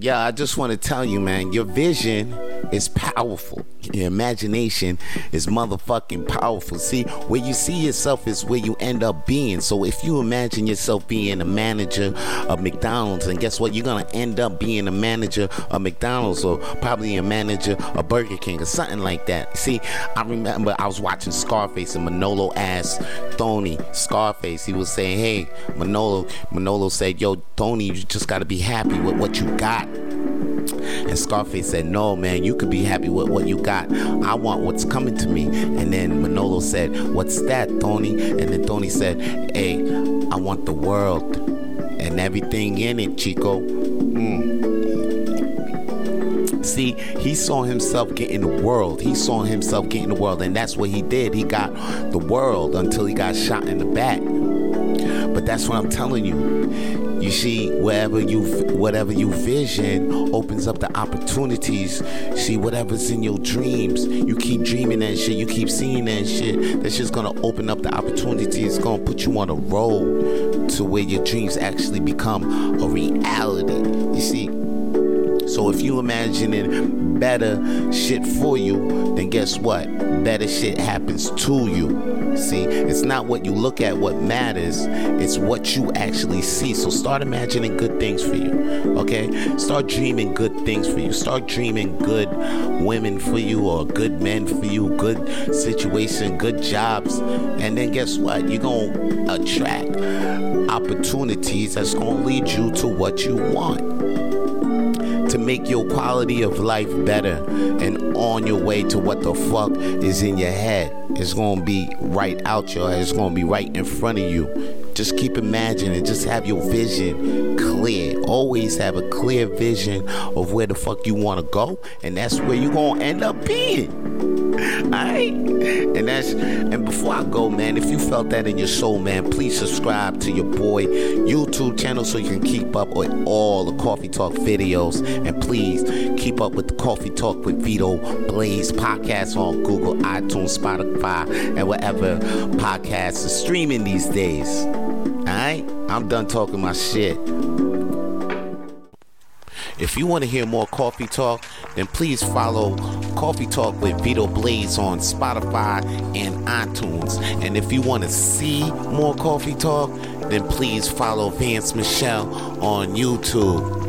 Yeah, I just want to tell you, man, your vision is powerful. Your imagination is motherfucking powerful. See, where you see yourself is where you end up being. So if you imagine yourself being a manager of McDonald's, and guess what? You're gonna end up being a manager of McDonald's or probably a manager of Burger King or something like that. See, I remember I was watching Scarface and Manolo asked Tony, Scarface, he was saying, Hey, Manolo, Manolo said, Yo, Tony, you just gotta be happy with what you got. Scarface said, No, man, you could be happy with what you got. I want what's coming to me. And then Manolo said, What's that, Tony? And then Tony said, Hey, I want the world and everything in it, Chico. Mm. See, he saw himself getting the world. He saw himself getting the world, and that's what he did. He got the world until he got shot in the back. That's what I'm telling you. You see, wherever you, whatever you vision opens up the opportunities. See, whatever's in your dreams, you keep dreaming that shit. You keep seeing that shit. That's just gonna open up the opportunities. It's gonna put you on a road to where your dreams actually become a reality. You see. So if you imagining better shit for you, then guess what? Better shit happens to you. See, it's not what you look at what matters, it's what you actually see. So start imagining good things for you, okay? Start dreaming good things for you. Start dreaming good women for you or good men for you, good situation, good jobs. And then guess what? You're going to attract opportunities that's going to lead you to what you want to make your quality of life better and on your way to what the fuck is in your head. It's gonna be right out your head, it's gonna be right in front of you. Just keep imagining, just have your vision clear. Always have a clear vision of where the fuck you wanna go, and that's where you're gonna end up being. Alright? And that's and before I go, man, if you felt that in your soul, man, please subscribe to your boy YouTube channel so you can keep up with all the Coffee Talk videos. And please keep up with the Coffee Talk with Vito Blaze podcast on Google, iTunes, Spotify, and whatever podcasts are streaming these days. Alright? I'm done talking my shit. If you want to hear more Coffee Talk, then please follow Coffee Talk with Vito Blaze on Spotify and iTunes. And if you want to see more Coffee Talk, then please follow Vance Michelle on YouTube.